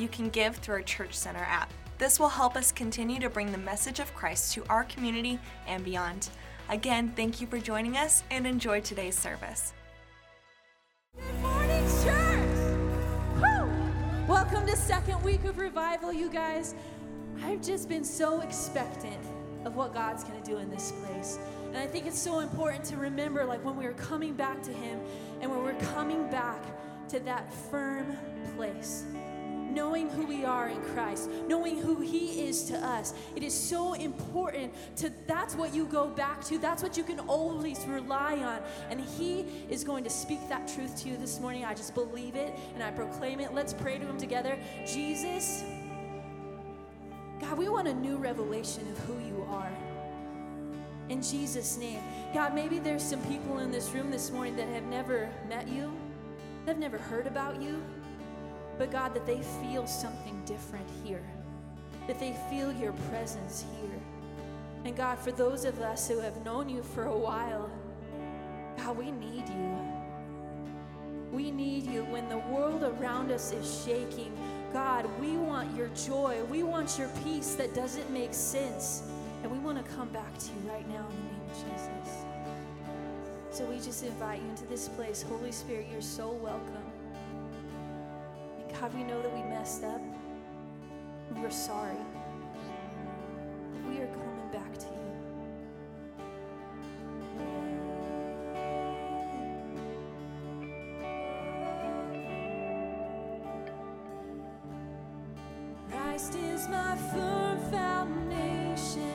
you can give through our Church Center app. This will help us continue to bring the message of Christ to our community and beyond. Again, thank you for joining us and enjoy today's service. Good morning, church. Woo! Welcome to second week of revival, you guys. I've just been so expectant of what God's going to do in this place. And I think it's so important to remember like when we're coming back to him and when we're coming back to that firm place knowing who we are in Christ, knowing who He is to us. It is so important to that's what you go back to. That's what you can always rely on. And He is going to speak that truth to you this morning. I just believe it and I proclaim it. Let's pray to Him together. Jesus, God, we want a new revelation of who you are. In Jesus' name. God, maybe there's some people in this room this morning that have never met you, they've never heard about you but God, that they feel something different here, that they feel your presence here. And God, for those of us who have known you for a while, God, we need you. We need you when the world around us is shaking. God, we want your joy. We want your peace that doesn't make sense. And we want to come back to you right now in the name of Jesus. So we just invite you into this place. Holy Spirit, you're so welcome. God, we know that we messed up. We're sorry. We are coming back to you. Christ is my firm foundation.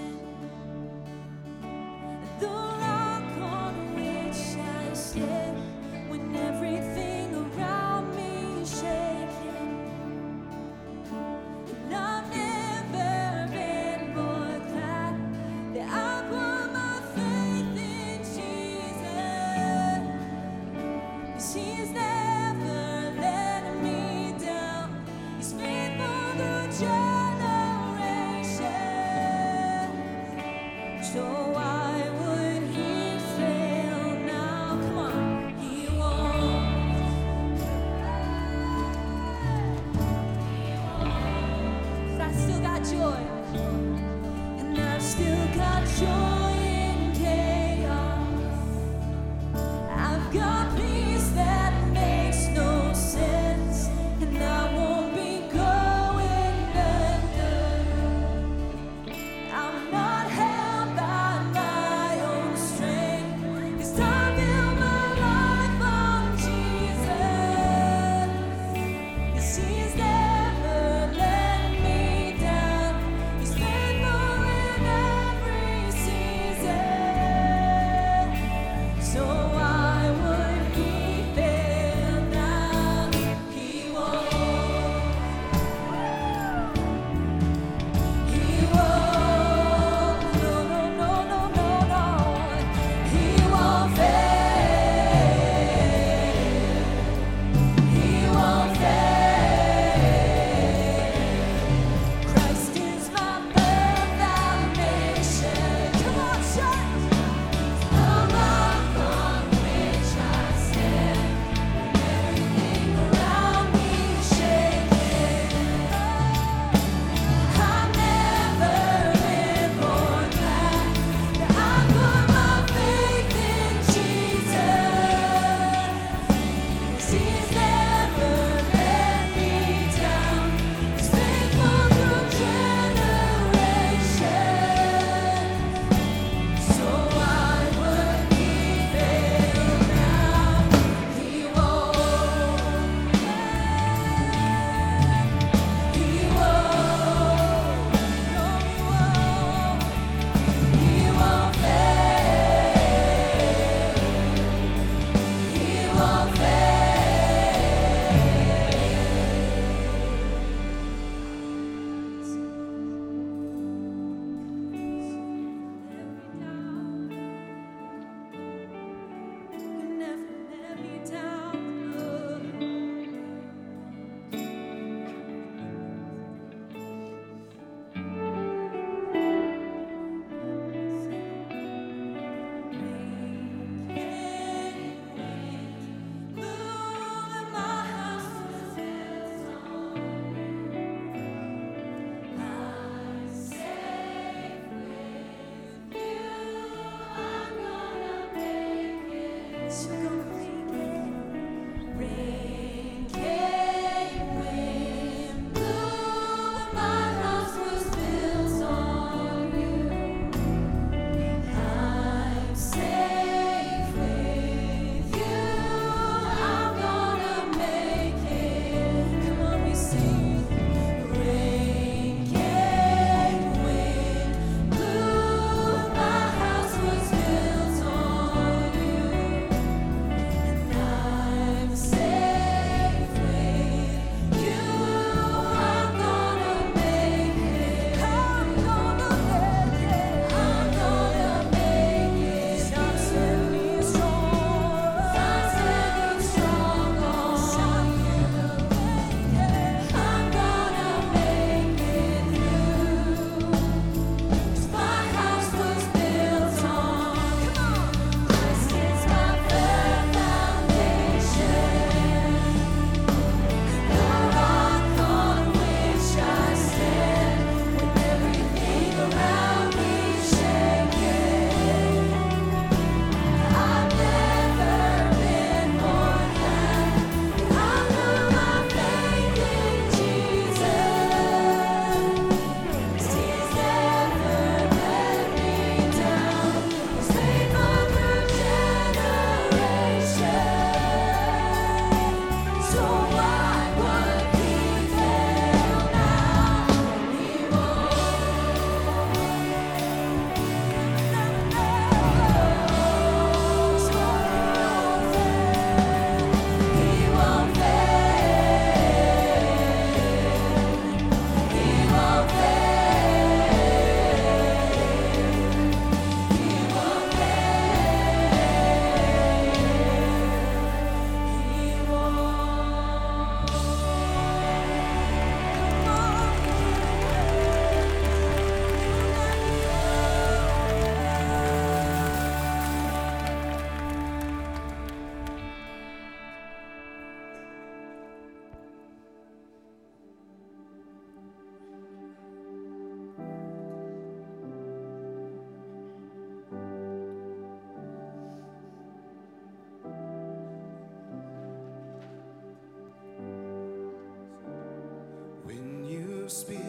Speak,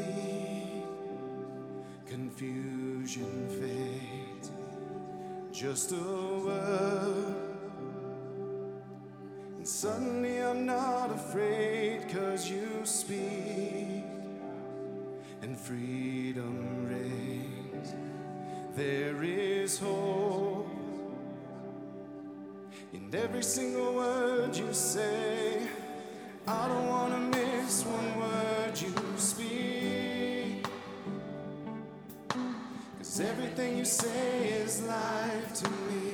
confusion fades. Just a word, and suddenly I'm not afraid, cause you speak, and freedom reigns. There is hope in every single word you say. I don't wanna miss one word you speak. Cause everything you say is life to me.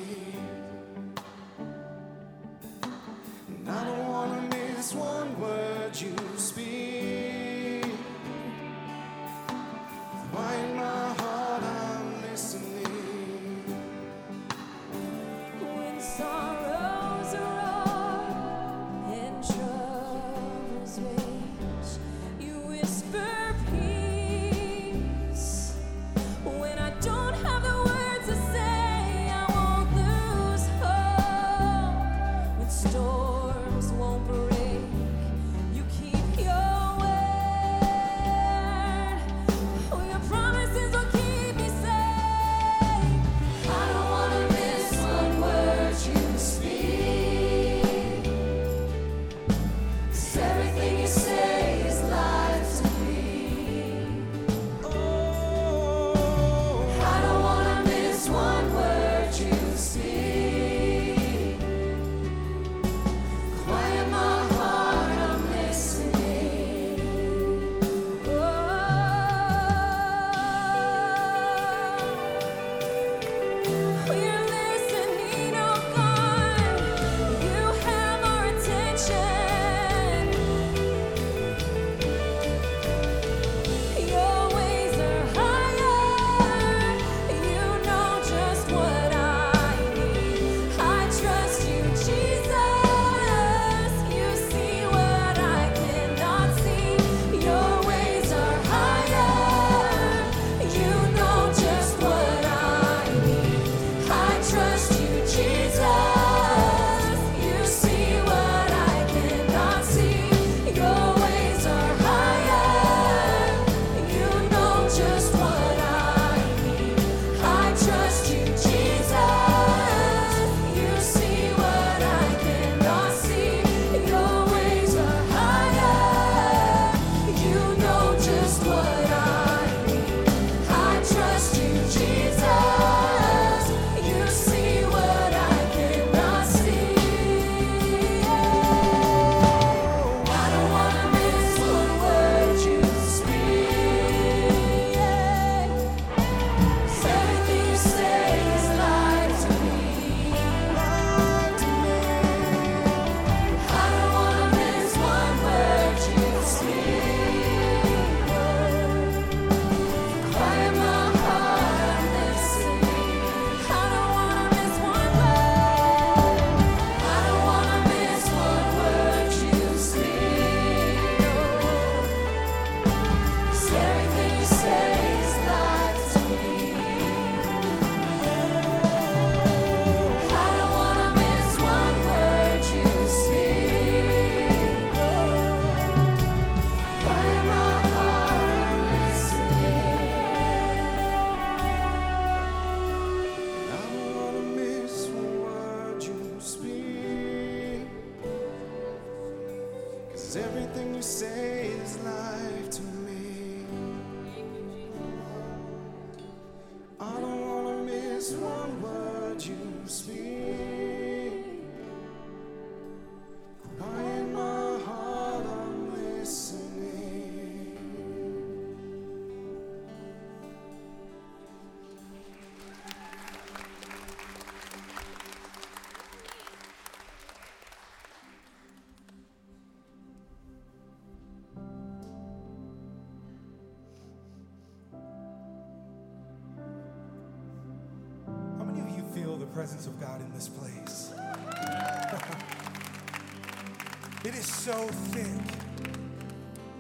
presence of God in this place. it is so thick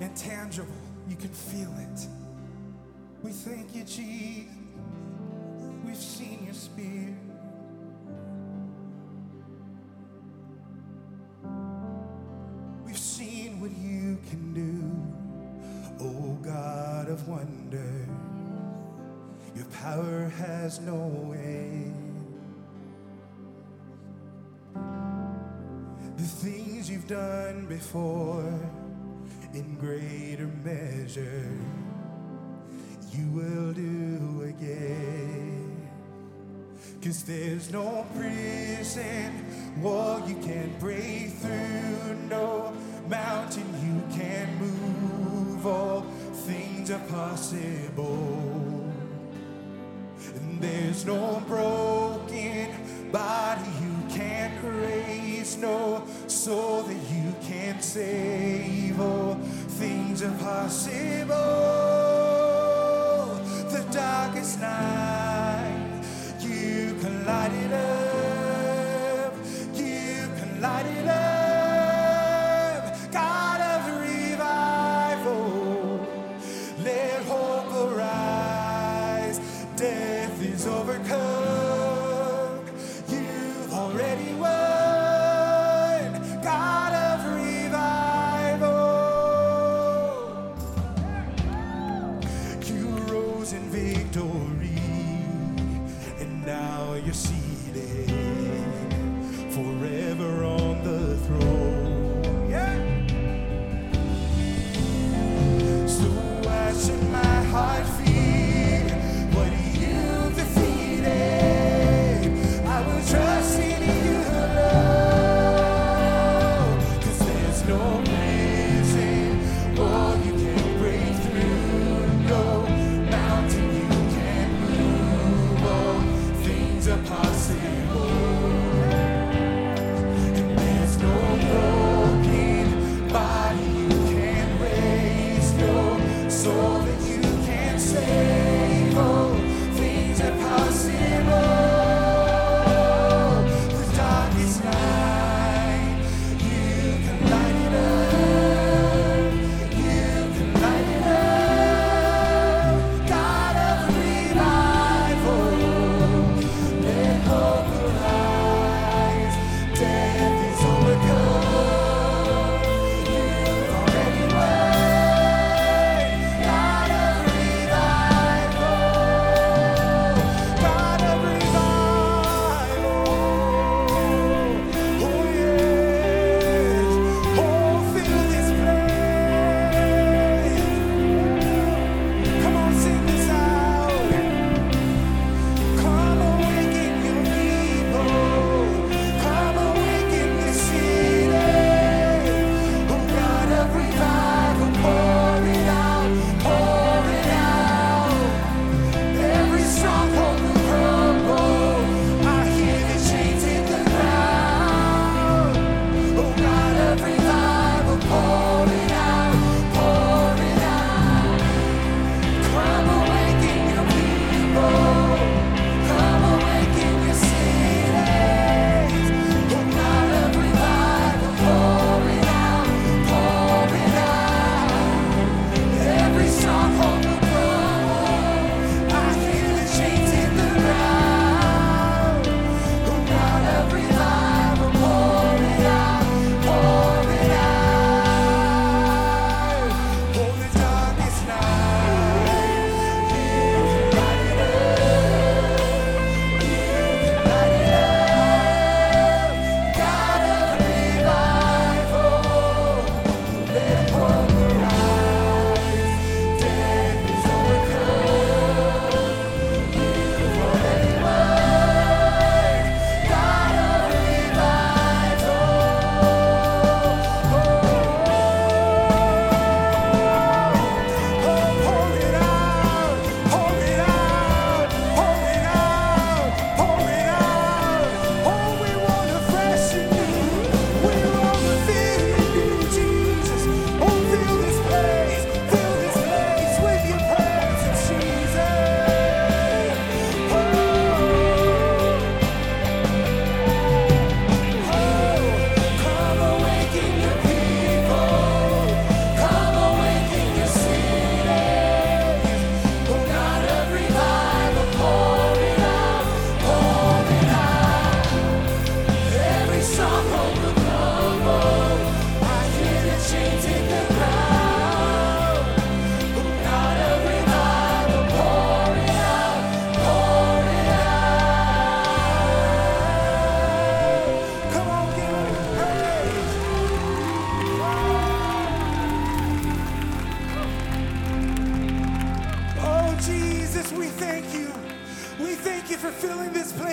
and tangible, you can feel it. We thank you, Jesus. Before in greater measure, you will do again. Cause there's no prison wall you can't break through, no mountain you can't move. All things are possible. And there's no things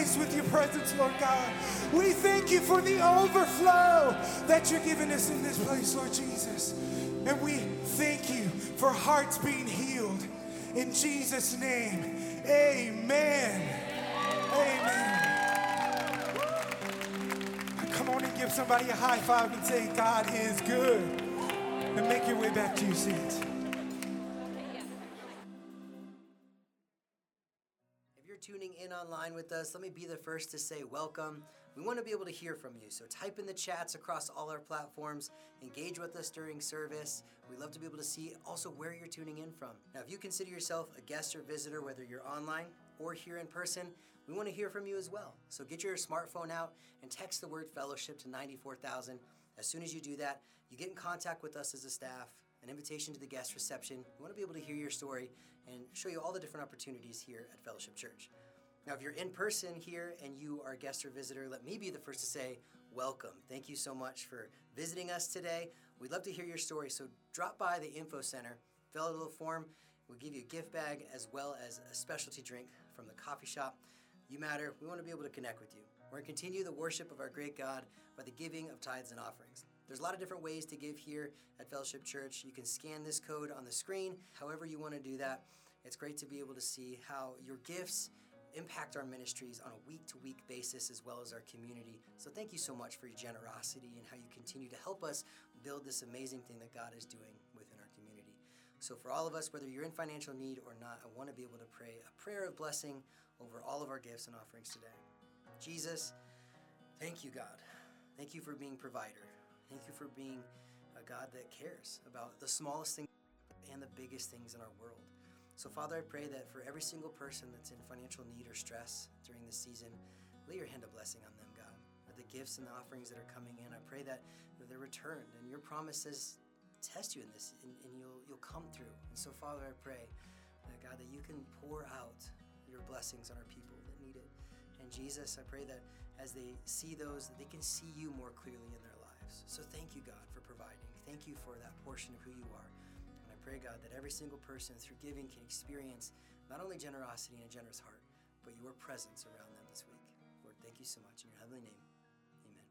place with your presence, Lord God. We thank you for the overflow that you're giving us in this place, Lord Jesus. And we thank you for hearts being healed. In Jesus' name, amen. Amen. Come on and give somebody a high five and say, God is good. And make your way back to your seats. Online with us, let me be the first to say welcome. We want to be able to hear from you, so type in the chats across all our platforms, engage with us during service. We love to be able to see also where you're tuning in from. Now, if you consider yourself a guest or visitor, whether you're online or here in person, we want to hear from you as well. So get your smartphone out and text the word fellowship to 94000. As soon as you do that, you get in contact with us as a staff, an invitation to the guest reception. We want to be able to hear your story and show you all the different opportunities here at Fellowship Church. Now, if you're in person here and you are a guest or visitor, let me be the first to say, welcome. Thank you so much for visiting us today. We'd love to hear your story, so drop by the info center, fill out a little form. We'll give you a gift bag as well as a specialty drink from the coffee shop. You matter. We want to be able to connect with you. We're going to continue the worship of our great God by the giving of tithes and offerings. There's a lot of different ways to give here at Fellowship Church. You can scan this code on the screen, however, you want to do that. It's great to be able to see how your gifts impact our ministries on a week to week basis as well as our community. So, thank you so much for your generosity and how you continue to help us build this amazing thing that God is doing within our community. So, for all of us, whether you're in financial need or not, I want to be able to pray a prayer of blessing over all of our gifts and offerings today. Jesus, thank you, God. Thank you for being provider. Thank you for being a God that cares about the smallest things and the biggest things in our world. So, Father, I pray that for every single person that's in financial need or stress during this season, lay your hand of blessing on them, God. For the gifts and the offerings that are coming in, I pray that they're returned. And your promise says, test you in this, and, and you'll you'll come through. And so, Father, I pray that God that you can pour out your blessings on our people that need it. And Jesus, I pray that as they see those, they can see you more clearly in their lives. So thank you, God, for providing. Thank you for that portion of who you are. Pray, God, that every single person through giving can experience not only generosity and a generous heart, but your presence around them this week. Lord, thank you so much. In your heavenly name, amen.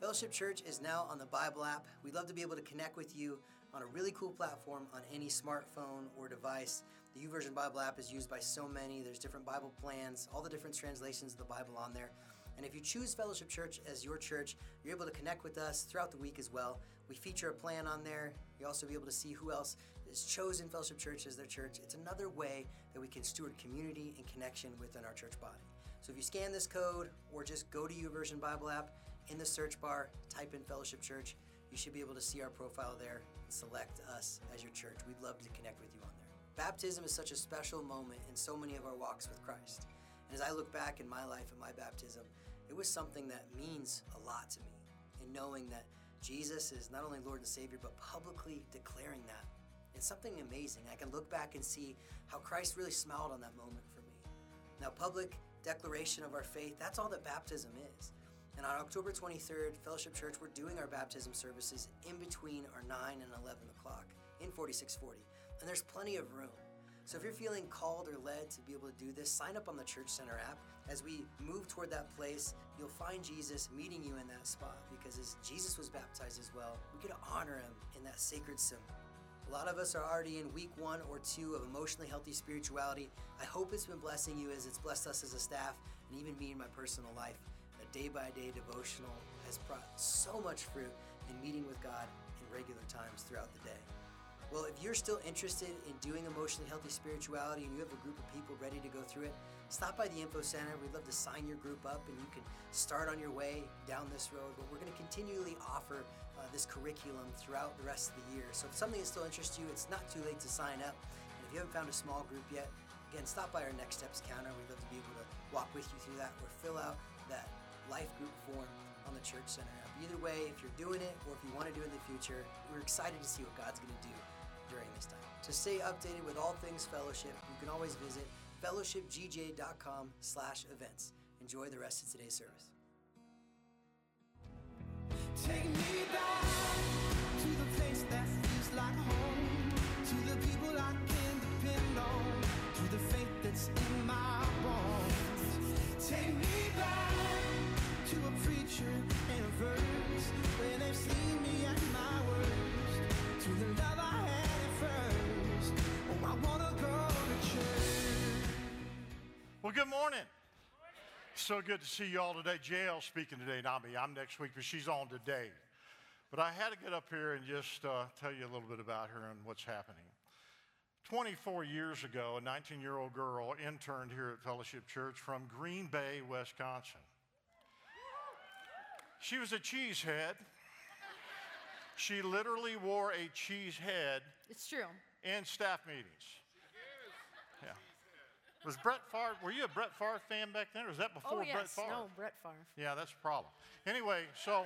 Fellowship Church is now on the Bible app. We'd love to be able to connect with you on a really cool platform on any smartphone or device. The YouVersion Bible app is used by so many. There's different Bible plans, all the different translations of the Bible on there. And if you choose Fellowship Church as your church, you're able to connect with us throughout the week as well. We feature a plan on there. You also be able to see who else has chosen Fellowship Church as their church. It's another way that we can steward community and connection within our church body. So if you scan this code or just go to YouVersion Bible app in the search bar, type in Fellowship Church, you should be able to see our profile there and select us as your church. We'd love to connect with you on there. Baptism is such a special moment in so many of our walks with Christ. And as I look back in my life and my baptism, it was something that means a lot to me in knowing that Jesus is not only Lord and Savior, but publicly declaring that. It's something amazing. I can look back and see how Christ really smiled on that moment for me. Now, public declaration of our faith, that's all that baptism is. And on October 23rd, Fellowship Church, we're doing our baptism services in between our 9 and 11 o'clock in 4640. And there's plenty of room. So if you're feeling called or led to be able to do this, sign up on the Church Center app. As we move toward that place, you'll find Jesus meeting you in that spot because as Jesus was baptized as well, we get to honor him in that sacred symbol. A lot of us are already in week one or two of emotionally healthy spirituality. I hope it's been blessing you as it's blessed us as a staff and even me in my personal life. A day by day devotional has brought so much fruit in meeting with God in regular times throughout the day. Well, if you're still interested in doing emotionally healthy spirituality and you have a group of people ready to go through it, stop by the Info Center. We'd love to sign your group up and you can start on your way down this road. But we're going to continually offer uh, this curriculum throughout the rest of the year. So if something that still interests you, it's not too late to sign up. And if you haven't found a small group yet, again, stop by our Next Steps counter. We'd love to be able to walk with you through that or fill out that life group form on the Church Center. Either way, if you're doing it or if you want to do it in the future, we're excited to see what God's going to do during this time. To stay updated with all things fellowship, you can always visit fellowshipgj.com slash events. Enjoy the rest of today's service. Take me back to the place that feels like home, to the people I Well, good morning. So good to see you all today. Jayelle speaking today, not me. I'm next week, but she's on today. But I had to get up here and just uh, tell you a little bit about her and what's happening. 24 years ago, a 19 year old girl interned here at Fellowship Church from Green Bay, Wisconsin. She was a cheesehead. She literally wore a cheese head It's true. in staff meetings. Was Brett Favre, were you a Brett Favre fan back then, or was that oh, before oh, yes. Brett Favre? No, Brett Favre. Yeah, that's a problem. Anyway, so,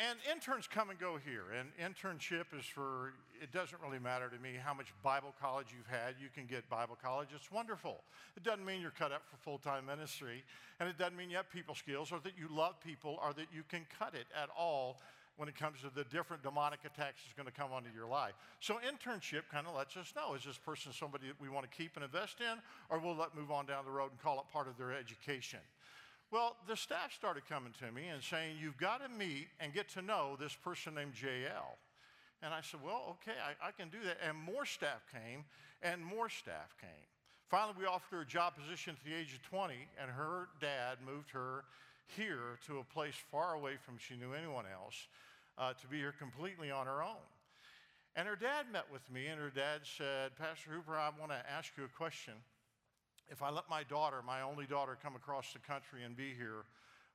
and interns come and go here. And internship is for, it doesn't really matter to me how much Bible college you've had. You can get Bible college, it's wonderful. It doesn't mean you're cut up for full time ministry, and it doesn't mean you have people skills or that you love people or that you can cut it at all when it comes to the different demonic attacks that's going to come onto your life. So internship kind of lets us know, is this person somebody that we want to keep and invest in, or we'll let move on down the road and call it part of their education? Well, the staff started coming to me and saying, You've got to meet and get to know this person named Jayelle. And I said, Well, okay, I, I, can do that. And more staff came, and more staff came. Finally, we offered her a job position at the age of 20, and her dad moved her here to a place far away from she knew anyone else uh, to be here completely on her own. And her dad met with me, and her dad said, Pastor Hooper, I want to ask you a question. If I let my daughter, my only daughter, come across the country and be here,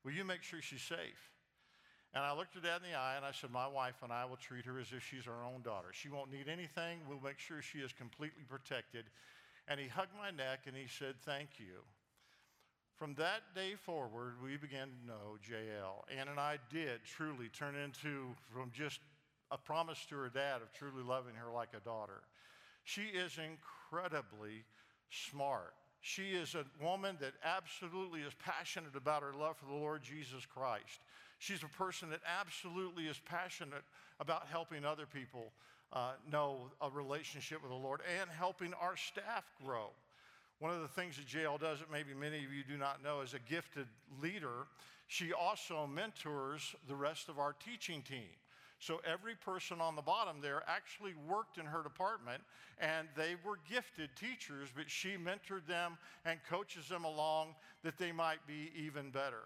will you make sure she's safe? And I looked her dad in the eye and I said, My wife and I will treat her as if she's our own daughter. She won't need anything. We'll make sure she is completely protected. And he hugged my neck and he said, Thank you. From that day forward, we began to know Jayelle. Ann and I did truly turn into, from just a promise to her dad of truly loving her like a daughter. She is incredibly smart. She is a woman that absolutely is passionate about her love for the Lord Jesus Christ. She's a person that absolutely is passionate about helping other people uh, know a relationship with the Lord and helping our staff grow. One of the things that Jayelle does that maybe many of you do not know as a gifted leader, she also mentors the rest of our teaching team. So every person on the bottom there actually worked in her department and they were gifted teachers, but she mentored them and coaches them along that they might be even better.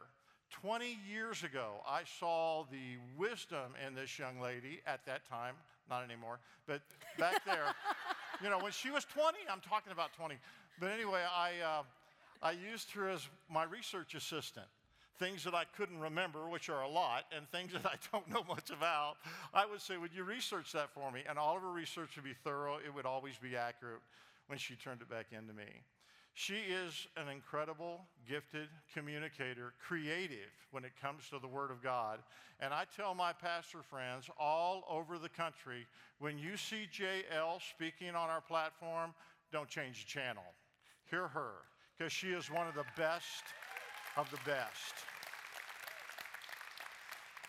20 years ago, I saw the wisdom in this young lady at that time, not anymore, but back there. you know, when she was 20, I'm talking about 20. But anyway, I, uh, I used her as my research assistant. Things that I couldn't remember, which are a lot, and things that I don't know much about, I would say, Would you research that for me? And all of her research would be thorough, it would always be accurate when she turned it back into me. She is an incredible, gifted communicator, creative when it comes to the Word of God. And I tell my pastor friends all over the country when you see Jayelle speaking on our platform, don't change the channel. Hear her, because she is one of the best of the best.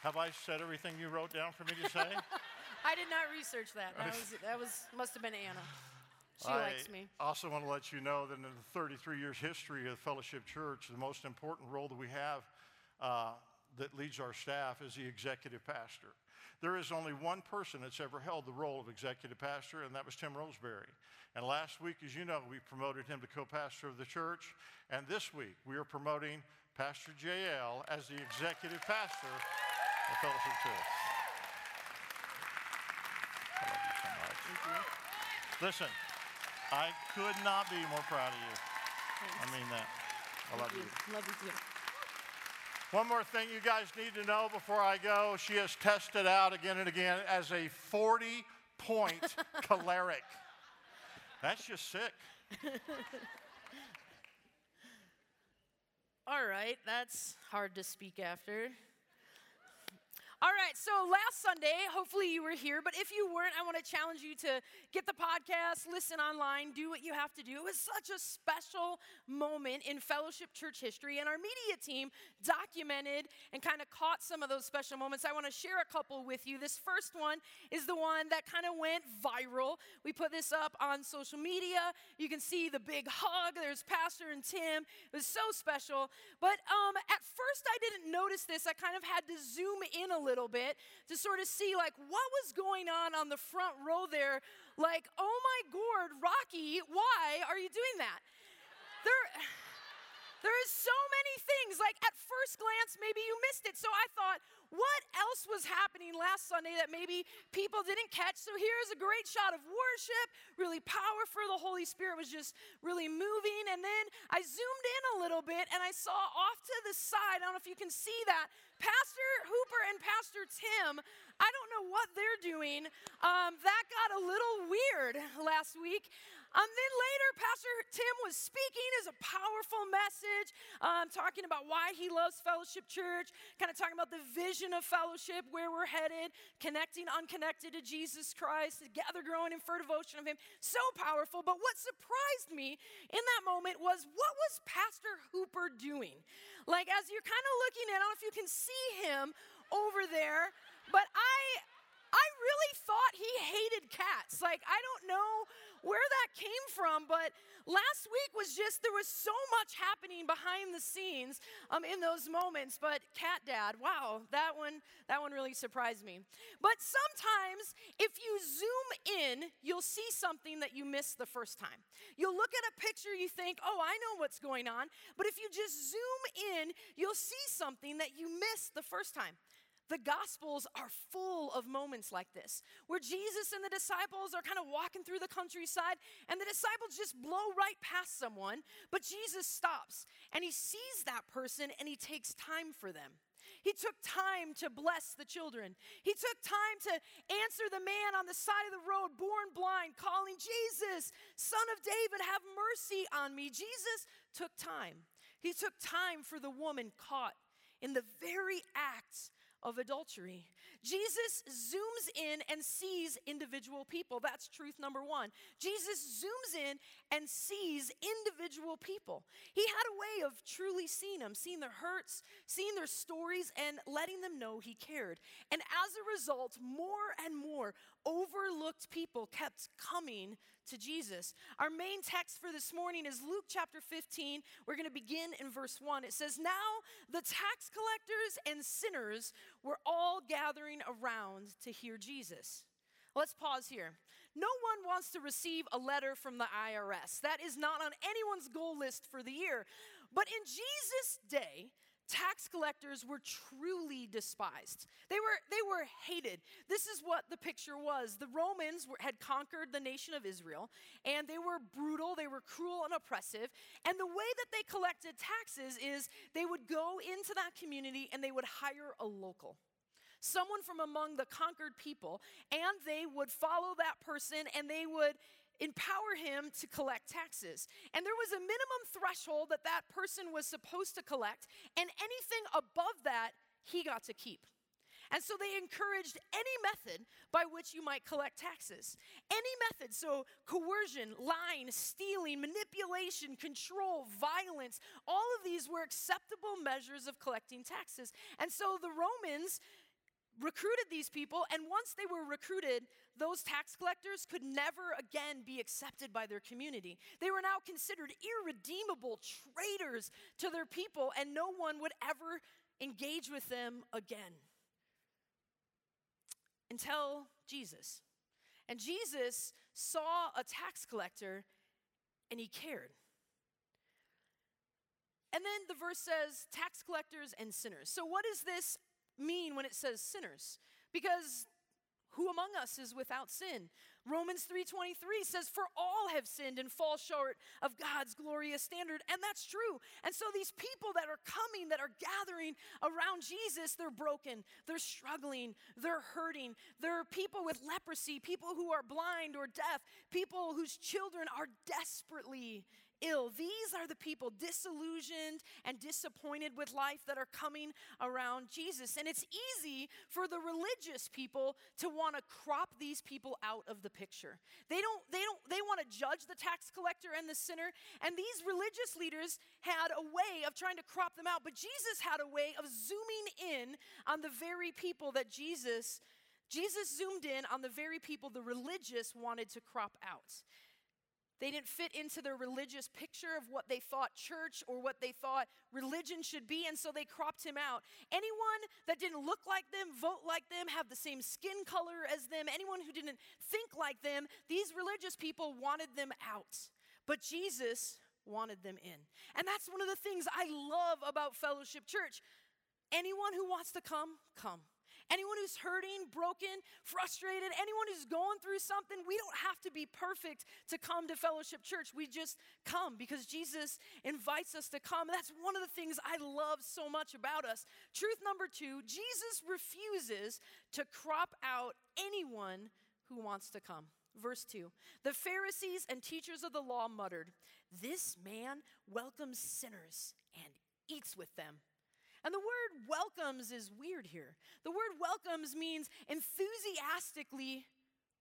Have I said everything you wrote down for me to say? I did not research that. That was, that was must have been Anna. She I likes me. also want to let you know that in the 33 years history of Fellowship Church, the most important role that we have uh, that leads our staff is the executive pastor. There is only one person that's ever held the role of executive pastor, and that was Tim Roseberry. And last week, as you know, we promoted him to co pastor of the church. And this week, we are promoting Pastor Jayelle as the executive pastor of Fellowship Church. I love you so much. Listen, I could not be more proud of you. I mean that. I love Thank you. Love you too. One more thing you guys need to know before I go. She has tested out again and again as a 40 point choleric. That's just sick. All right, that's hard to speak after. All right, so last Sunday, hopefully you were here, but if you weren't, I want to challenge you to get the podcast, listen online, do what you have to do. It was such a special moment in fellowship church history, and our media team documented and kind of caught some of those special moments. I want to share a couple with you. This first one is the one that kind of went viral. We put this up on social media. You can see the big hug. There's Pastor and Tim. It was so special. But um, at first, I didn't notice this. I kind of had to zoom in a little bit to sort of see like what was going on on the front row there. Like, oh my gourd, Rocky, why are you doing that? there there is so many things. Like at first glance, maybe you missed it. So I thought, what else was happening last Sunday that maybe people didn't catch? So here's a great shot of worship, really powerful. The Holy Spirit was just really moving. And then I zoomed in a little bit and I saw off to the side, I don't know if you can see that, Pastor Hooper and Pastor Tim. I don't know what they're doing. Um, that got a little weird last week. Um, then later, Pastor Tim was speaking as a powerful message, um, talking about why he loves Fellowship Church, kind of talking about the vision of fellowship, where we're headed, connecting unconnected to Jesus Christ, together growing in further devotion of Him. So powerful. But what surprised me in that moment was what was Pastor Hooper doing? Like, as you're kind of looking at, I don't know if you can see him over there, but I. I really thought he hated cats. Like, I don't know where that came from, but last week was just, there was so much happening behind the scenes um, in those moments. But Cat Dad, wow, that one, that one really surprised me. But sometimes if you zoom in, you'll see something that you missed the first time. You'll look at a picture, you think, oh, I know what's going on. But if you just zoom in, you'll see something that you missed the first time. The Gospels are full of moments like this, where Jesus and the disciples are kind of walking through the countryside, and the disciples just blow right past someone, but Jesus stops and he sees that person and he takes time for them. He took time to bless the children. He took time to answer the man on the side of the road, born blind, calling, Jesus, son of David, have mercy on me. Jesus took time. He took time for the woman caught in the very acts of adultery. Jesus zooms in and sees individual people. That's truth number one. Jesus zooms in and sees individual people. He had a way of truly seeing them, seeing their hurts, seeing their stories, and letting them know he cared. And as a result, more and more overlooked people kept coming to Jesus. Our main text for this morning is Luke chapter 15. We're going to begin in verse 1. It says, Now the tax collectors and sinners were all gathering around to hear Jesus. Let's pause here. No one wants to receive a letter from the IRS. That is not on anyone's goal list for the year. But in Jesus' day, tax collectors were truly despised. They were, they were hated. This is what the picture was. The Romans were, had conquered the nation of Israel, and they were brutal, they were cruel and oppressive. And the way that they collected taxes is they would go into that community and they would hire a local. Someone from among the conquered people, and they would follow that person and they would empower him to collect taxes. And there was a minimum threshold that that person was supposed to collect, and anything above that, he got to keep. And so they encouraged any method by which you might collect taxes. Any method, so coercion, lying, stealing, manipulation, control, violence, all of these were acceptable measures of collecting taxes. And so the Romans recruited these people, and once they were recruited, those tax collectors could never again be accepted by their community. They were now considered irredeemable traitors to their people, and no one would ever engage with them again until Jesus. And Jesus saw a tax collector and he cared. And then the verse says tax collectors and sinners. So, what is this mean when it says sinners? Because who among us is without sin? Romans 3:23 says for all have sinned and fall short of God's glorious standard and that's true. And so these people that are coming that are gathering around Jesus they're broken, they're struggling, they're hurting. They're people with leprosy, people who are blind or deaf, people whose children are desperately ill. These are the people disillusioned and disappointed with life that are coming around Jesus. And it's easy for the religious people to want to crop these people out of the picture. They don't they don't they want to judge the tax collector and the sinner, and these religious leaders had a way of trying to crop them out, but Jesus had a way of zooming in on the very people that Jesus Jesus zoomed in on the very people the religious wanted to crop out. They didn't fit into their religious picture of what they thought church or what they thought religion should be, and so they cropped him out. Anyone that didn't look like them, vote like them, have the same skin color as them, anyone who didn't think like them, these religious people wanted them out. But Jesus wanted them in. And that's one of the things I love about Fellowship Church. Anyone who wants to come, come. Anyone who's hurting, broken, frustrated, anyone who's going through something, we don't have to be perfect to come to Fellowship Church. We just come because Jesus invites us to come. That's one of the things I love so much about us. Truth number two Jesus refuses to crop out anyone who wants to come. Verse 2 The Pharisees and teachers of the law muttered, This man welcomes sinners and eats with them. And the word welcomes is weird here. The word welcomes means enthusiastically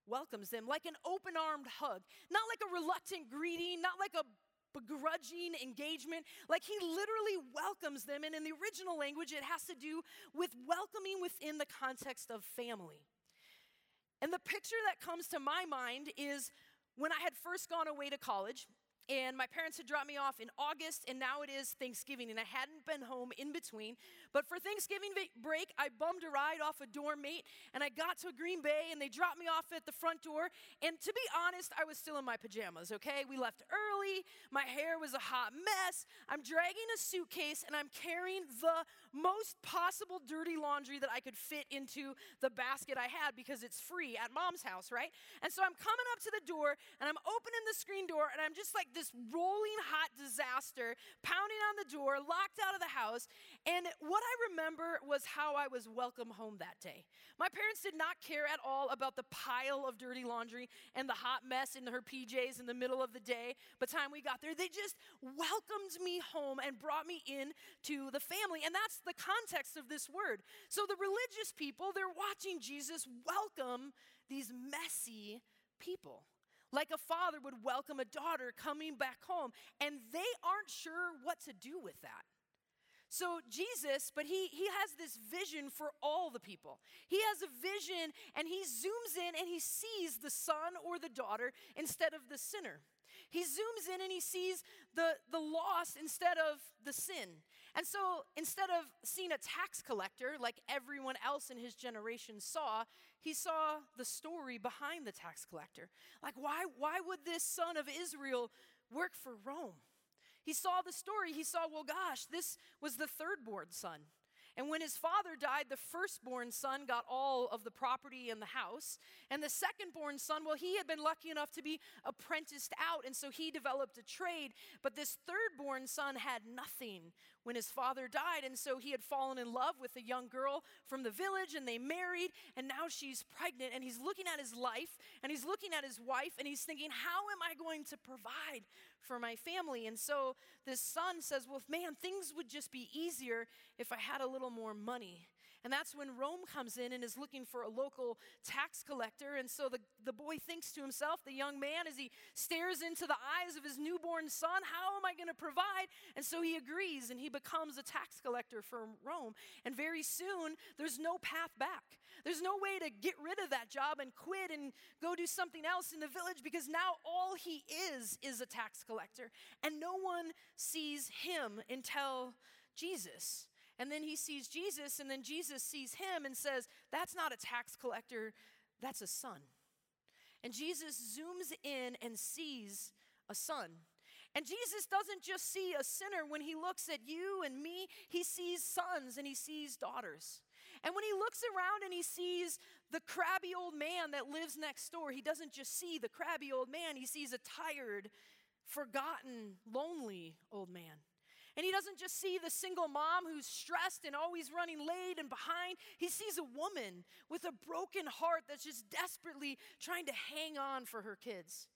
welcomes them, like an open armed hug, not like a reluctant greeting, not like a begrudging engagement. Like he literally welcomes them. And in the original language, it has to do with welcoming within the context of family. And the picture that comes to my mind is when I had first gone away to college and my parents had dropped me off in August, and now it is Thanksgiving, and I hadn't been home in between. But for Thanksgiving break, I bummed a ride off a dorm mate, and I got to Green Bay, and they dropped me off at the front door. And to be honest, I was still in my pajamas, okay? We left early, my hair was a hot mess. I'm dragging a suitcase, and I'm carrying the most possible dirty laundry that I could fit into the basket I had because it's free at mom's house, right? And so I'm coming up to the door, and I'm opening the screen door, and I'm just like, this rolling hot disaster, pounding on the door, locked out of the house. And what I remember was how I was welcome home that day. My parents did not care at all about the pile of dirty laundry and the hot mess in her PJs in the middle of the day. By the time we got there, they just welcomed me home and brought me in to the family. And that's the context of this word. So the religious people, they're watching Jesus welcome these messy people like a father would welcome a daughter coming back home, and they aren't sure what to do with that. So, Jesus, but he, he has this vision for all the people. He has a vision and he zooms in and he sees the son or the daughter instead of the sinner. He zooms in and he sees the, the loss instead of the sin. And so instead of seeing a tax collector like everyone else in his generation saw, he saw the story behind the tax collector. Like, why, why would this son of Israel work for Rome? He saw the story. He saw, well, gosh, this was the third born son. And when his father died, the firstborn son got all of the property in the house. And the secondborn son, well, he had been lucky enough to be apprenticed out, and so he developed a trade. But this thirdborn son had nothing when his father died, and so he had fallen in love with a young girl from the village, and they married, and now she's pregnant. And he's looking at his life, and he's looking at his wife, and he's thinking, How am I going to provide for my family? And so this son says, Well, man, things would just be easier if I had a little more money. And that's when Rome comes in and is looking for a local tax collector. And so the, the boy thinks to himself, the young man, as he stares into the eyes of his newborn son, How am I going to provide? And so he agrees and he becomes a tax collector for Rome. And very soon, there's no path back. There's no way to get rid of that job and quit and go do something else in the village because now all he is is a tax collector. And no one sees him until Jesus. And then he sees Jesus, and then Jesus sees him and says, That's not a tax collector, that's a son. And Jesus zooms in and sees a son. And Jesus doesn't just see a sinner when he looks at you and me, he sees sons and he sees daughters. And when he looks around and he sees the crabby old man that lives next door, he doesn't just see the crabby old man, he sees a tired, forgotten, lonely old man. And he doesn't just see the single mom who's stressed and always running late and behind. He sees a woman with a broken heart that's just desperately trying to hang on for her kids.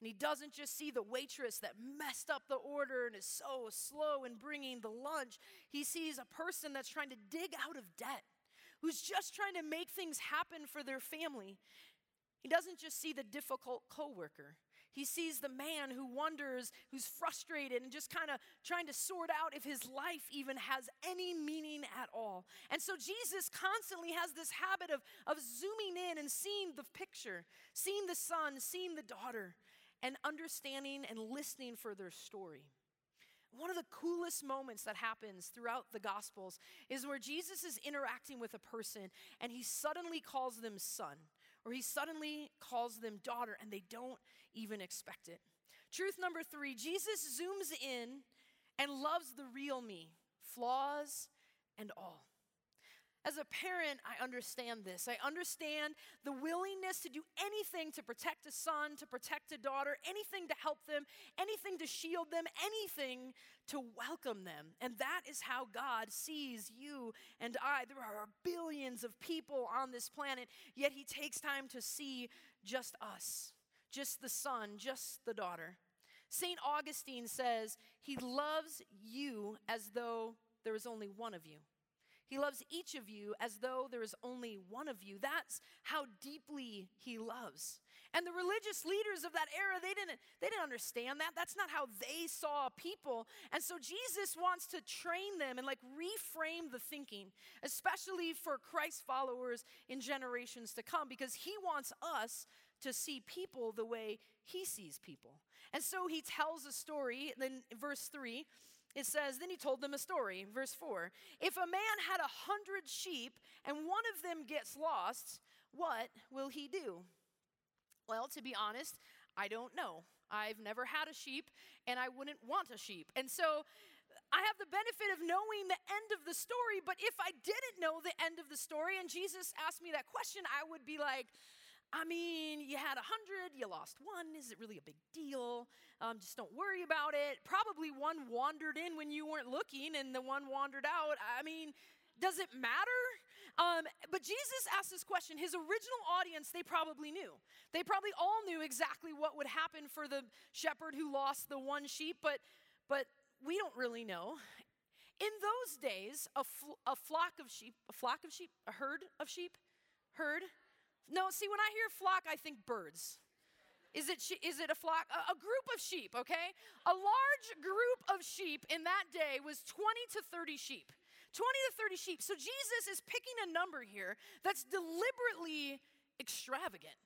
And he doesn't just see the waitress that messed up the order and is so slow in bringing the lunch. He sees a person that's trying to dig out of debt, who's just trying to make things happen for their family. He doesn't just see the difficult coworker. He sees the man who wonders, who's frustrated, and just kind of trying to sort out if his life even has any meaning at all. And so Jesus constantly has this habit of, of zooming in and seeing the picture, seeing the son, seeing the daughter, and understanding and listening for their story. One of the coolest moments that happens throughout the Gospels is where Jesus is interacting with a person and he suddenly calls them son or he suddenly calls them daughter and they don't even expect it. Truth number three Jesus zooms in and loves the real me, flaws and all. As a parent, I understand this. I understand the willingness to do anything to protect a son, to protect a daughter, anything to help them, anything to shield them, anything to welcome them. And that is how God sees you and I. There are billions of people on this planet, yet He takes time to see just us, just the son, just the daughter. St. Augustine says, He loves you as though there is only one of you. He loves each of you as though there is only one of you. That's how deeply he loves. And the religious leaders of that era, they didn't, they didn't understand that. That's not how they saw people. And so Jesus wants to train them and like reframe the thinking, especially for Christ followers in generations to come, because he wants us to see people the way he sees people. And so he tells a story, then verse 3 it says, Then he told them a story, verse 4. If a man had a hundred sheep and one of them gets lost, what will he do? Well, to be honest, I don't know. I've never had a sheep and I wouldn't want a sheep. And so I have the benefit of knowing the end of the story, but if I didn't know the end of the story and Jesus asked me that question, I would be like, I mean, you had a hundred, you lost one. Is it really a big deal? Um, just don't worry about it. Probably one wandered in when you weren't looking, and the one wandered out. I mean, does it matter? Um, but Jesus asked this question. His original audience, they probably knew. They probably all knew exactly what would happen for the shepherd who lost the one sheep, but, but we don't really know. In those days, a, fl- a flock of sheep, a flock of sheep, a herd of sheep, herd, no, see, when I hear flock, I think birds. Is it, is it a flock? A, a, group of sheep, okay? A large group of sheep in that day was 20 to 30 sheep. 20 to 30 sheep. So Jesus is picking a number here that's deliberately extravagant.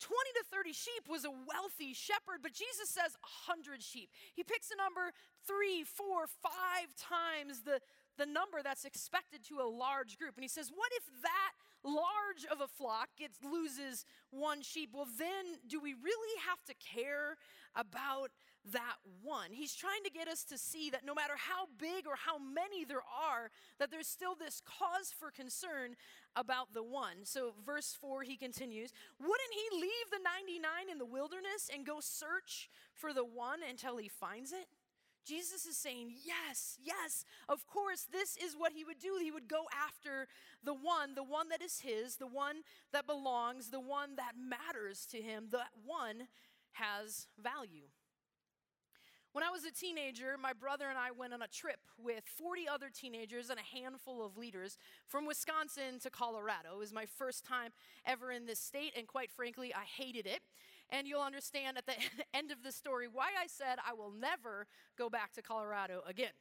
20 to 30 sheep was a wealthy shepherd, but Jesus says 100 sheep. He picks a number three, four, five times the, the number that's expected to a large group. And he says, What if that large of a flock gets, loses one sheep? Well, then do we really have to care about that one? He's trying to get us to see that no matter how big or how many there are, that there's still this cause for concern about the one. So, verse 4, he continues Wouldn't he leave the 99 in the wilderness and go search for the one until he finds it? Jesus is saying, yes, yes, of course, this is what he would do. He would go after the one, the one that is his, the one that belongs, the one that matters to him, the one has value. When I was a teenager, my brother and I went on a trip with 40 other teenagers and a handful of leaders from Wisconsin to Colorado. It was my first time ever in this state, and quite frankly, I hated it. And you'll understand at the end of the story why I said I will never go back to Colorado again.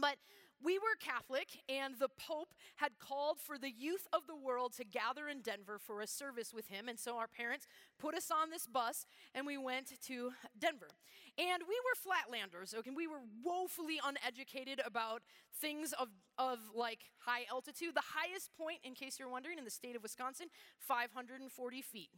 But we were Catholic, and the Pope had called for the youth of the world to gather in Denver for a service with him. And so our parents put us on this bus, and we went to Denver. And we were flatlanders, okay? We were woefully uneducated about things of, of like high altitude. The highest point, in case you're wondering, in the state of Wisconsin, 540 feet.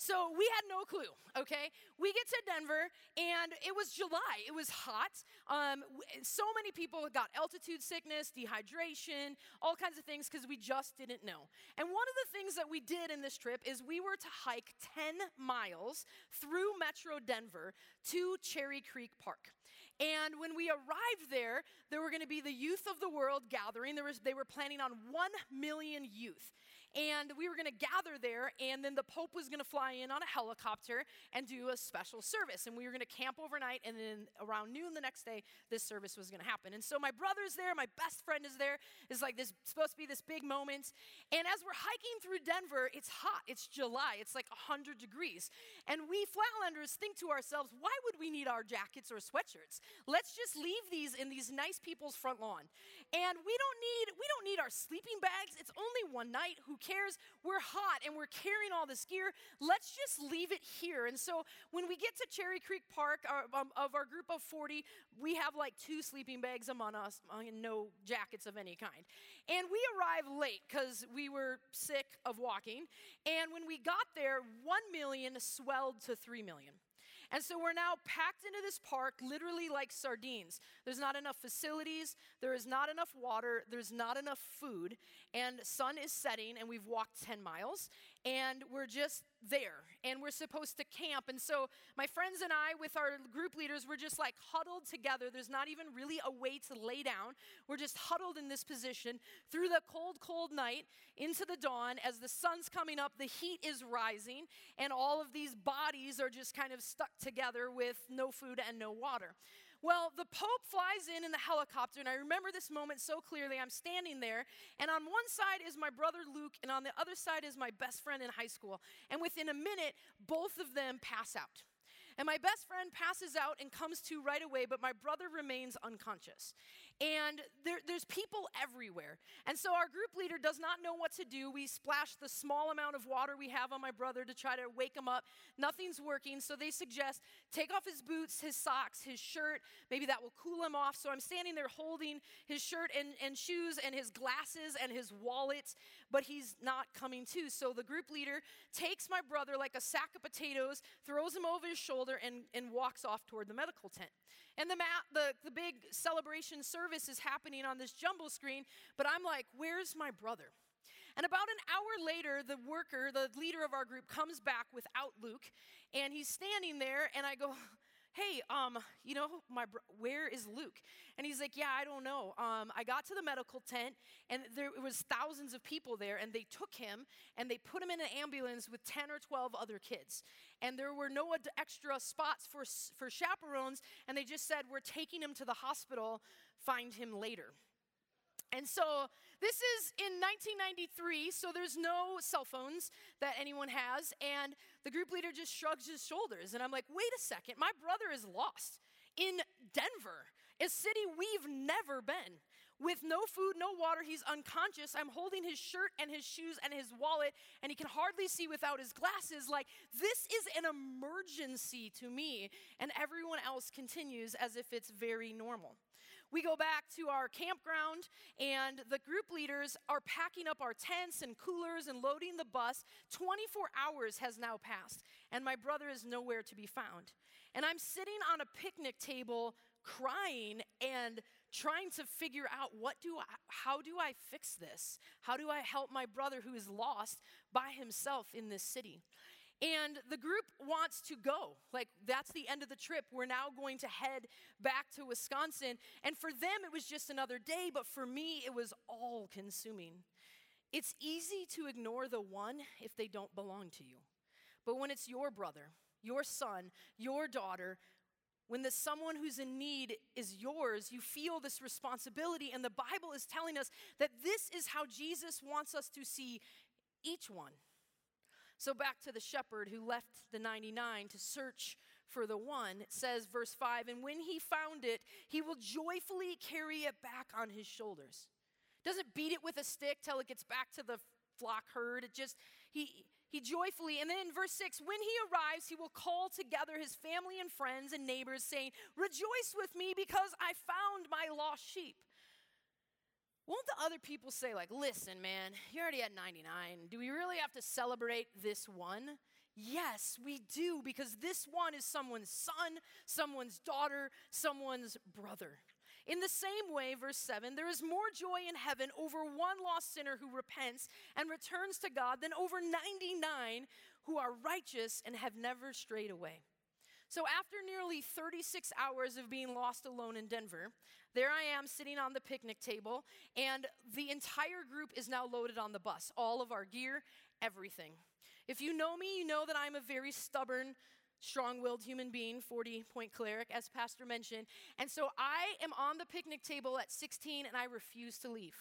So we had no clue, okay? We get to Denver and it was July. It was hot. Um, so many people got altitude sickness, dehydration, all kinds of things because we just didn't know. And one of the things that we did in this trip is we were to hike 10 miles through Metro Denver to Cherry Creek Park. And when we arrived there, there were going to be the youth of the world gathering. There was, they were planning on 1 million youth. And we were going to gather there, and then the Pope was going to fly in on a helicopter and do a special service. And we were going to camp overnight, and then around noon the next day, this service was going to happen. And so my brother's there, my best friend is there. It's like this supposed to be this big moment. And as we're hiking through Denver, it's hot. It's July. It's like 100 degrees. And we Flatlanders think to ourselves, why would we need our jackets or sweatshirts? Let's just leave these in these nice people's front lawn. And we don't need we don't need our sleeping bags. It's only one night. Who cares? We're hot and we're carrying all this gear. Let's just leave it here. And so when we get to Cherry Creek Park, our, um, of our group of 40, we have like two sleeping bags among us, uh, and no jackets of any kind. And we arrived late because we were sick of walking. And when we got there, 1 million swelled to 3 million. And so we're now packed into this park literally like sardines. There's not enough facilities, there is not enough water, there's not enough food, and sun is setting, and we've walked 10 miles, and we're just there, and we're supposed to camp. And so my friends and I, with our group leaders, we're just like huddled together. There's not even really a way to lay down. We're just huddled in this position through the cold, cold night into the dawn as the sun's coming up, the heat is rising, and all of these bodies are just kind of stuck together with no food and no water. Well, the Pope flies in in the helicopter, and I remember this moment so clearly. I'm standing there, and on one side is my brother Luke, and on the other side is my best friend in high school. And within a minute, both of them pass out. And my best friend passes out and comes to right away, but my brother remains unconscious. And there, there's people everywhere. And so our group leader does not know what to do. We splash the small amount of water we have on my brother to try to wake him up. Nothing's working. So they suggest take off his boots, his socks, his shirt. Maybe that will cool him off. So I'm standing there holding his shirt and, and shoes and his glasses and his wallet, but he's not coming to. So the group leader takes my brother like a sack of potatoes, throws him over his shoulder, and, and walks off toward the medical tent. And the, ma- the, the big celebration service is happening on this jumble screen, but I'm like, where's my brother? And about an hour later, the worker, the leader of our group, comes back without Luke, and he's standing there, and I go, hey, um, you know, my where is Luke? And he's like, yeah, I don't know. Um, I got to the medical tent, and there was thousands of people there, and they took him and they put him in an ambulance with 10 or 12 other kids. And there were no ad- extra spots for, for chaperones, and they just said, we're taking him to the hospital, find him later. And so this is in 1993, so there's no cell phones that anyone has. And the group leader just shrugs his shoulders. And I'm like, wait a second, my brother is lost in Denver, a city we've never been. With no food, no water, he's unconscious. I'm holding his shirt and his shoes and his wallet, and he can hardly see without his glasses. Like, this is an emergency to me. And everyone else continues as if it's very normal. We go back to our campground, and the group leaders are packing up our tents and coolers and loading the bus. 24 hours has now passed, and my brother is nowhere to be found. And I'm sitting on a picnic table crying and trying to figure out what do I, how do I fix this? How do I help my brother who is lost by himself in this city? And the group wants to go. Like, that's the end of the trip. We're now going to head back to Wisconsin. And for them, it was just another day, but for me, it was all consuming. It's easy to ignore the one if they don't belong to you. But when it's your brother, your son, your daughter, when the someone who's in need is yours, you feel this responsibility. And the Bible is telling us that this is how Jesus wants us to see each one. So, back to the shepherd who left the 99 to search for the one, it says, verse 5 And when he found it, he will joyfully carry it back on his shoulders. Doesn't beat it with a stick till it gets back to the flock herd. It just, he, he joyfully, and then in verse 6, when he arrives, he will call together his family and friends and neighbors, saying, Rejoice with me because I found my lost sheep. Won't the other people say, like, listen, man, you're already had 99. Do we really have to celebrate this one? Yes, we do, because this one is someone's son, someone's daughter, someone's brother. In the same way, verse 7, there is more joy in heaven over one lost sinner who repents and returns to God than over 99 who are righteous and have never strayed away. So, after nearly 36 hours of being lost alone in Denver, there I am sitting on the picnic table, and the entire group is now loaded on the bus all of our gear, everything. If you know me, you know that I'm a very stubborn, strong willed human being, 40 point choleric, as Pastor mentioned. And so I am on the picnic table at 16 and I refuse to leave.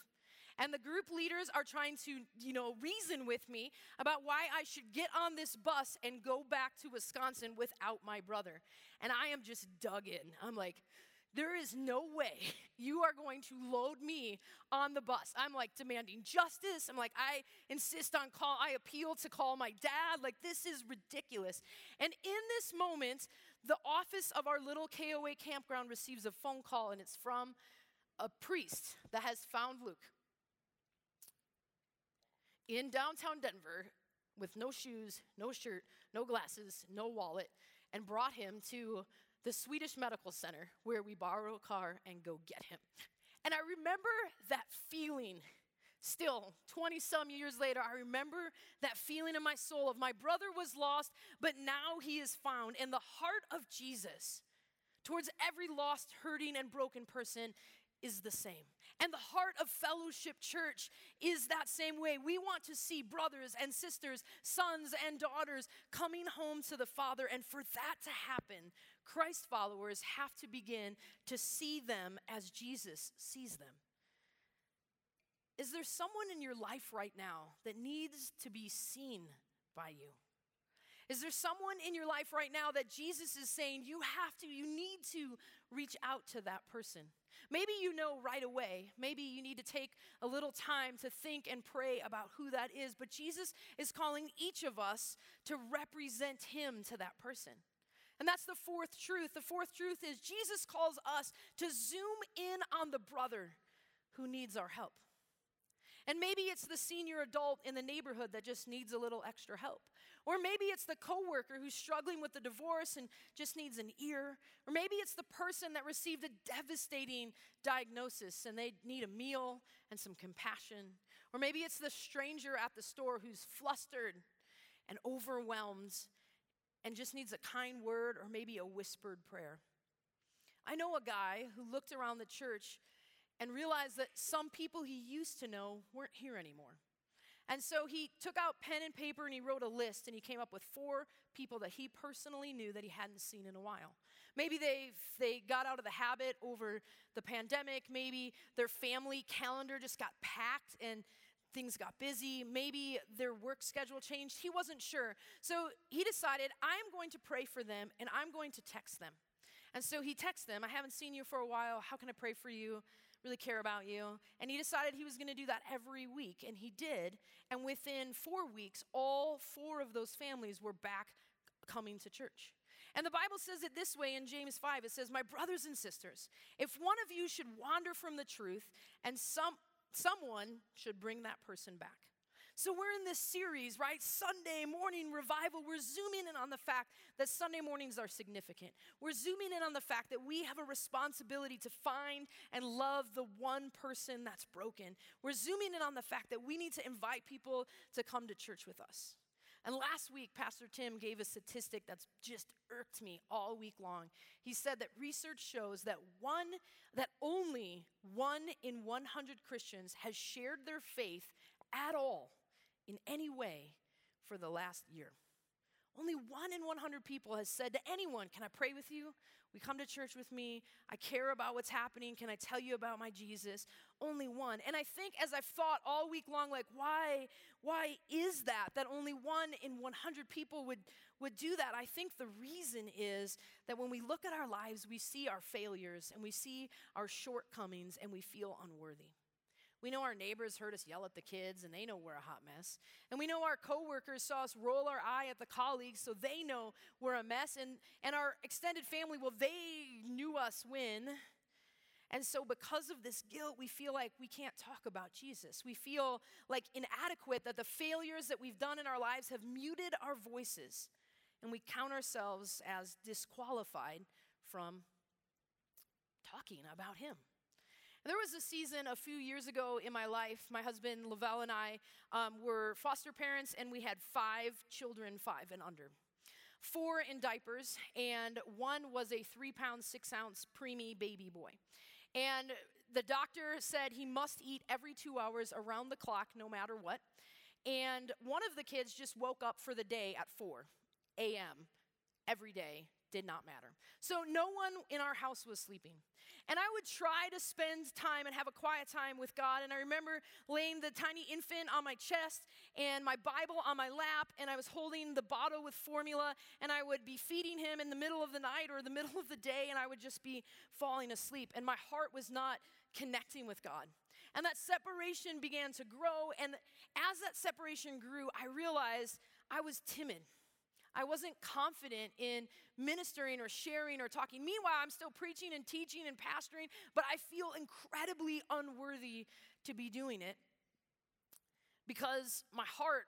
And the group leaders are trying to, you know, reason with me about why I should get on this bus and go back to Wisconsin without my brother. And I am just dug in. I'm like, there is no way you are going to load me on the bus. I'm like demanding justice. I'm like, I insist on call, I appeal to call my dad. Like, this is ridiculous. And in this moment, the office of our little KOA campground receives a phone call, and it's from a priest that has found Luke in downtown Denver with no shoes, no shirt, no glasses, no wallet. and brought him to the Swedish Medical Center where we borrow a car and go get him. And I remember that feeling still 20 some years later i remember that feeling in my soul of my brother was lost but now he is found and the heart of jesus towards every lost hurting and broken person is the same. And the heart of Fellowship Church is that same way. We want to see brothers and sisters, sons and daughters coming home to the Father. And for that to happen, Christ followers have to begin to see them as Jesus sees them. Is there someone in your life right now that needs to be seen by you? Is there someone in your life right now that Jesus is saying you have to, you need to reach out to that person? Maybe you know right away. Maybe you need to take a little time to think and pray about who that is. But Jesus is calling each of us to represent him to that person. And that's the fourth truth. The fourth truth is Jesus calls us to zoom in on the brother who needs our help. And maybe it's the senior adult in the neighborhood that just needs a little extra help. Or maybe it's the coworker who's struggling with the divorce and just needs an ear. Or maybe it's the person that received a devastating diagnosis and they need a meal and some compassion. Or maybe it's the stranger at the store who's flustered and overwhelmed and just needs a kind word or maybe a whispered prayer. I know a guy who looked around the church and realized that some people he used to know weren't here anymore. And so he took out pen and paper and he wrote a list and he came up with four people that he personally knew that he hadn't seen in a while. Maybe they they got out of the habit over the pandemic, maybe their family calendar just got packed and things got busy, maybe their work schedule changed. He wasn't sure. So he decided, I'm going to pray for them and I'm going to text them. And so he texts them, I haven't seen you for a while. How can I pray for you? Really care about you. And he decided he was going to do that every week, and he did. And within four weeks, all four of those families were back coming to church. And the Bible says it this way in James 5 it says, My brothers and sisters, if one of you should wander from the truth, and some, someone should bring that person back. So, we're in this series, right? Sunday morning revival. We're zooming in on the fact that Sunday mornings are significant. We're zooming in on the fact that we have a responsibility to find and love the one person that's broken. We're zooming in on the fact that we need to invite people to come to church with us. And last week, Pastor Tim gave a statistic that's just irked me all week long. He said that research shows that one, that only one in 100 Christians has shared their faith at all in any way for the last year. Only one in 100 people has said to anyone, Can I pray with you? We come to church with me. I care about what's happening. Can I tell you about my Jesus? Only one. And I think as I've thought all week long, like, why, why is that? That only one in 100 people would, would do that. I think the reason is that when we look at our lives, we see our failures and we see our shortcomings and we feel unworthy. We know our neighbors heard us yell at the kids and they know we're a hot mess. And we know our coworkers saw us roll our eye at the colleagues so they know we're a mess. And, and our extended family, well, they knew us when. And so, because of this guilt, we feel like we can't talk about Jesus. We feel like inadequate, that the failures that we've done in our lives have muted our voices. And we count ourselves as disqualified from talking about Him. There was a season a few years ago in my life. My husband, Lavelle, and I um, were foster parents, and we had five children, five and under. Four in diapers, and one was a three pound, six ounce preemie baby boy. And the doctor said he must eat every two hours around the clock, no matter what. And one of the kids just woke up for the day at 4 a.m. every day did not matter. So no one in our house was sleeping. And I would try to spend time and have a quiet time with God. And I remember laying the tiny infant on my chest and my Bible on my lap, and I was holding the bottle with formula, and I would be feeding him in the middle of the night or the middle of the day, and I would just be falling asleep. And my heart was not connecting with God. And that separation began to grow. And as that separation grew, I realized I was timid. I wasn't confident in ministering or sharing or talking. Meanwhile, I'm still preaching and teaching and pastoring, but I feel incredibly unworthy to be doing it because my heart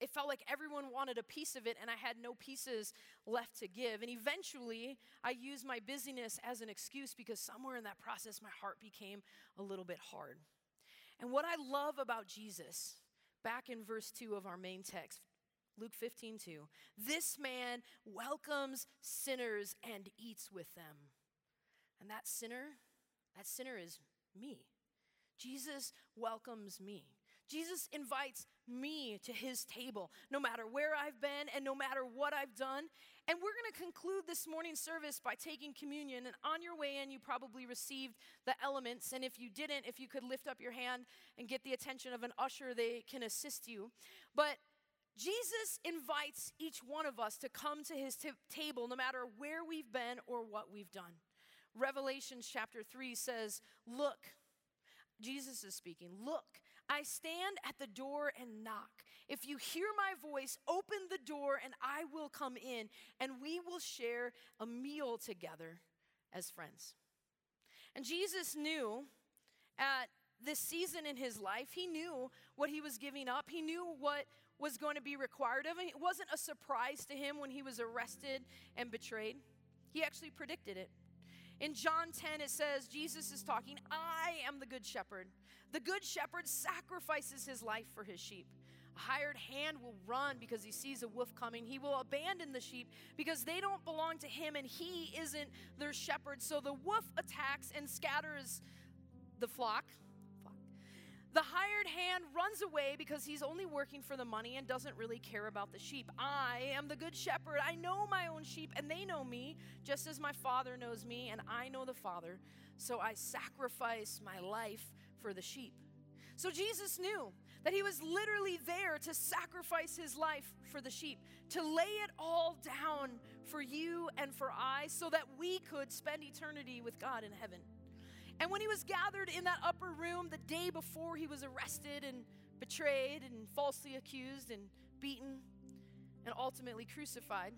it felt like everyone wanted a piece of it and I had no pieces left to give. And eventually, I used my busyness as an excuse because somewhere in that process, my heart became a little bit hard. And what I love about Jesus, back in verse 2 of our main text, Luke 15, 2, this man welcomes sinners and eats with them. And that sinner, that sinner is me. Jesus welcomes me. Jesus invites me to his table, no matter where I've been and no matter what I've done. And we're going to conclude this morning's service by taking communion. And on your way in, you probably received the elements. And if you didn't, if you could lift up your hand and get the attention of an usher, they can assist you. But Jesus invites each one of us to come to his t- table, no matter where we've been or what we've done. Revelation chapter 3 says, Look, Jesus is speaking, look, I stand at the door and knock. If you hear my voice, open the door and I will come in and we will share a meal together as friends. And Jesus knew at this season in his life, he knew what he was giving up. He knew what was going to be required of him. It wasn't a surprise to him when he was arrested and betrayed. He actually predicted it. In John 10, it says, Jesus is talking, I am the good shepherd. The good shepherd sacrifices his life for his sheep. A hired hand will run because he sees a wolf coming. He will abandon the sheep because they don't belong to him and he isn't their shepherd. So the wolf attacks and scatters the flock. The hired hand runs away because he's only working for the money and doesn't really care about the sheep. I am the good shepherd. I know my own sheep and they know me, just as my Father knows me and I know the Father. So I sacrifice my life for the sheep. So Jesus knew that he was literally there to sacrifice his life for the sheep, to lay it all down for you and for I, so that we could spend eternity with God in heaven. And when he was gathered in that upper room the day before he was arrested and betrayed and falsely accused and beaten and ultimately crucified,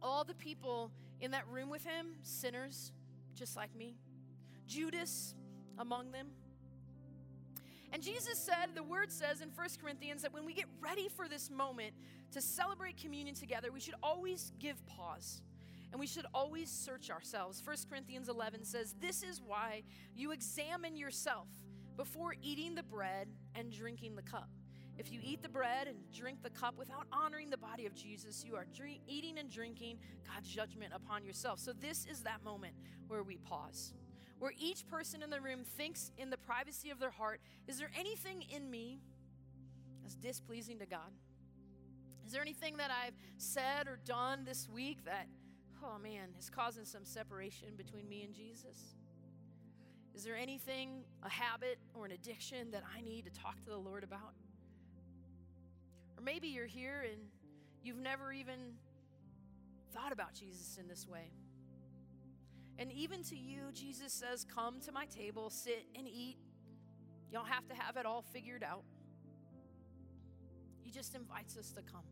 all the people in that room with him, sinners just like me, Judas among them. And Jesus said, the word says in 1 Corinthians that when we get ready for this moment to celebrate communion together, we should always give pause and we should always search ourselves. 1 Corinthians 11 says, This is why you examine yourself before eating the bread and drinking the cup. If you eat the bread and drink the cup without honoring the body of Jesus, you are drink, eating and drinking God's judgment upon yourself. So, this is that moment where we pause, where each person in the room thinks in the privacy of their heart Is there anything in me that's displeasing to God? Is there anything that I've said or done this week that oh man, is causing some separation between me and Jesus? Is there anything, a habit or an addiction that I need to talk to the Lord about? Or maybe you're here and you've never even thought about Jesus in this way. And even to you, Jesus says, Come to my table, sit and eat. You don't have to have it all figured out. He just invites us to come.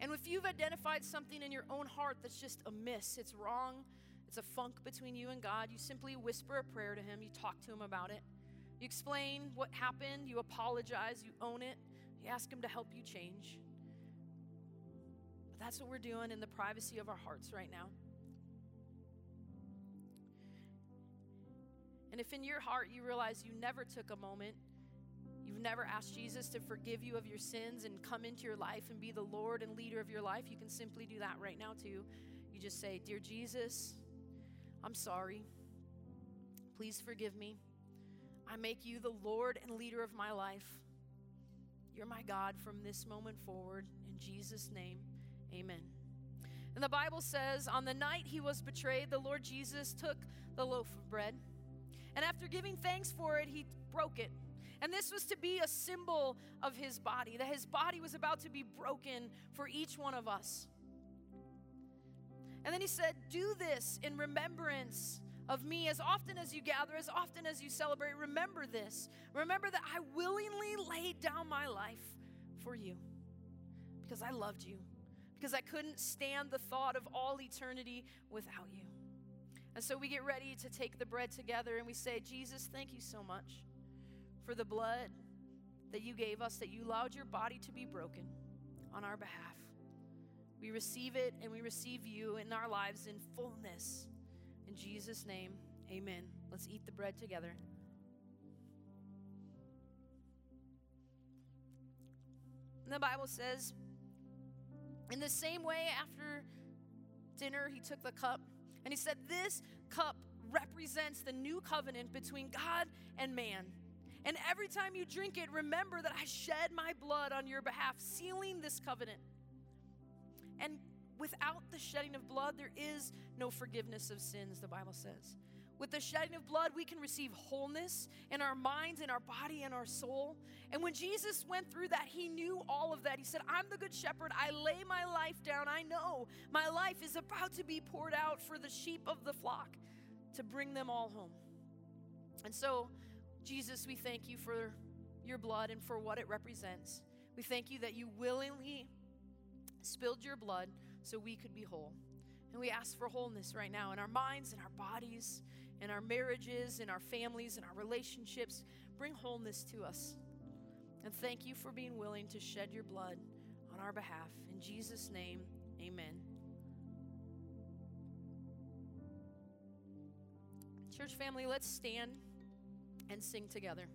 And if you've identified something in your own heart that's just amiss, it's wrong, it's a funk between you and God, you simply whisper a prayer to Him, you talk to Him about it, you explain what happened, you apologize, you own it, you ask Him to help you change. But that's what we're doing in the privacy of our hearts right now. And if in your heart you realize you never took a moment you've never asked Jesus to forgive you of your sins and come into your life and be the Lord and leader of your life, you can simply do that right now too. You just say, Dear Jesus, I'm sorry. Please forgive me. I make you the Lord and leader of my life. You're my God from this moment forward. In Jesus' name, amen. And the Bible says, on the night he was betrayed, the Lord Jesus took the loaf of bread. And after giving thanks for it, he broke it and this was to be a symbol of his body, that his body was about to be broken for each one of us. And then he said, Do this in remembrance of me as often as you gather, as often as you celebrate. Remember this. Remember that I willingly laid down my life for you because I loved you, because I couldn't stand the thought of all eternity without you. And so we get ready to take the bread together and we say, Jesus, thank you so much for the blood, that you gave us, that you allowed your body to be broken on our behalf. We receive it and we receive you in our lives in fullness. In Jesus' name, amen. Let's eat the bread together. And the Bible says, in the same way, after dinner, he took the cup and he said, This cup represents the new covenant between God and man. And every time you drink it, remember that I shed my blood on your behalf, sealing this covenant. And without the shedding of blood, there is no forgiveness of sins, the Bible says. With the shedding of blood, we can receive wholeness in our minds, in our body, in our soul. And when Jesus went through that, he knew all of that. He said, I'm the good shepherd. I lay my life down. I know my life is about to be poured out for the sheep of the flock to bring them all home. And so, Jesus, we thank you for your blood and for what it represents. We thank you that you willingly spilled your blood so we could be whole. And we ask for wholeness right now in our minds, in our bodies, in our marriages, in our families, in our relationships. Bring wholeness to us. And thank you for being willing to shed your blood on our behalf. In Jesus' name, amen. Church family, let's stand and sing together.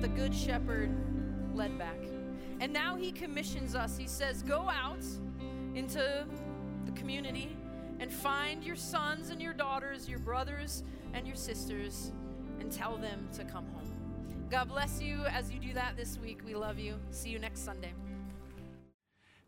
The good shepherd led back. And now he commissions us. He says, Go out, into the community and find your sons and your daughters, your brothers and your sisters, and tell them to come home. God bless you as you do that this week. We love you. See you next Sunday.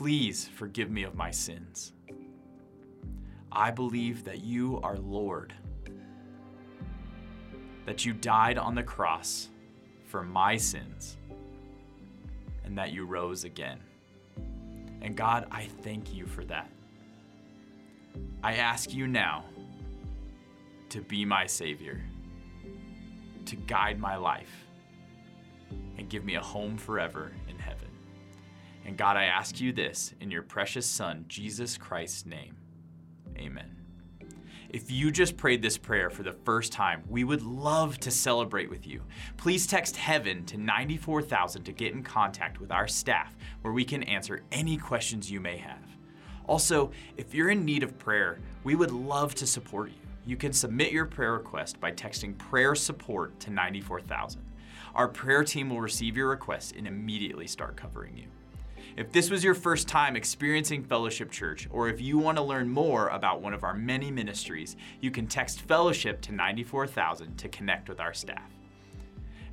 Please forgive me of my sins. I believe that you are Lord, that you died on the cross for my sins, and that you rose again. And God, I thank you for that. I ask you now to be my Savior, to guide my life, and give me a home forever in. And God, I ask you this in your precious Son, Jesus Christ's name. Amen. If you just prayed this prayer for the first time, we would love to celebrate with you. Please text heaven to 94000 to get in contact with our staff where we can answer any questions you may have. Also, if you're in need of prayer, we would love to support you. You can submit your prayer request by texting prayer support to 94000. Our prayer team will receive your request and immediately start covering you. If this was your first time experiencing Fellowship Church, or if you want to learn more about one of our many ministries, you can text Fellowship to 94000 to connect with our staff.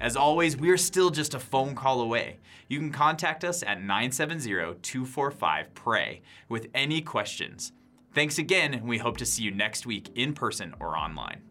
As always, we are still just a phone call away. You can contact us at 970 245 PRAY with any questions. Thanks again, and we hope to see you next week in person or online.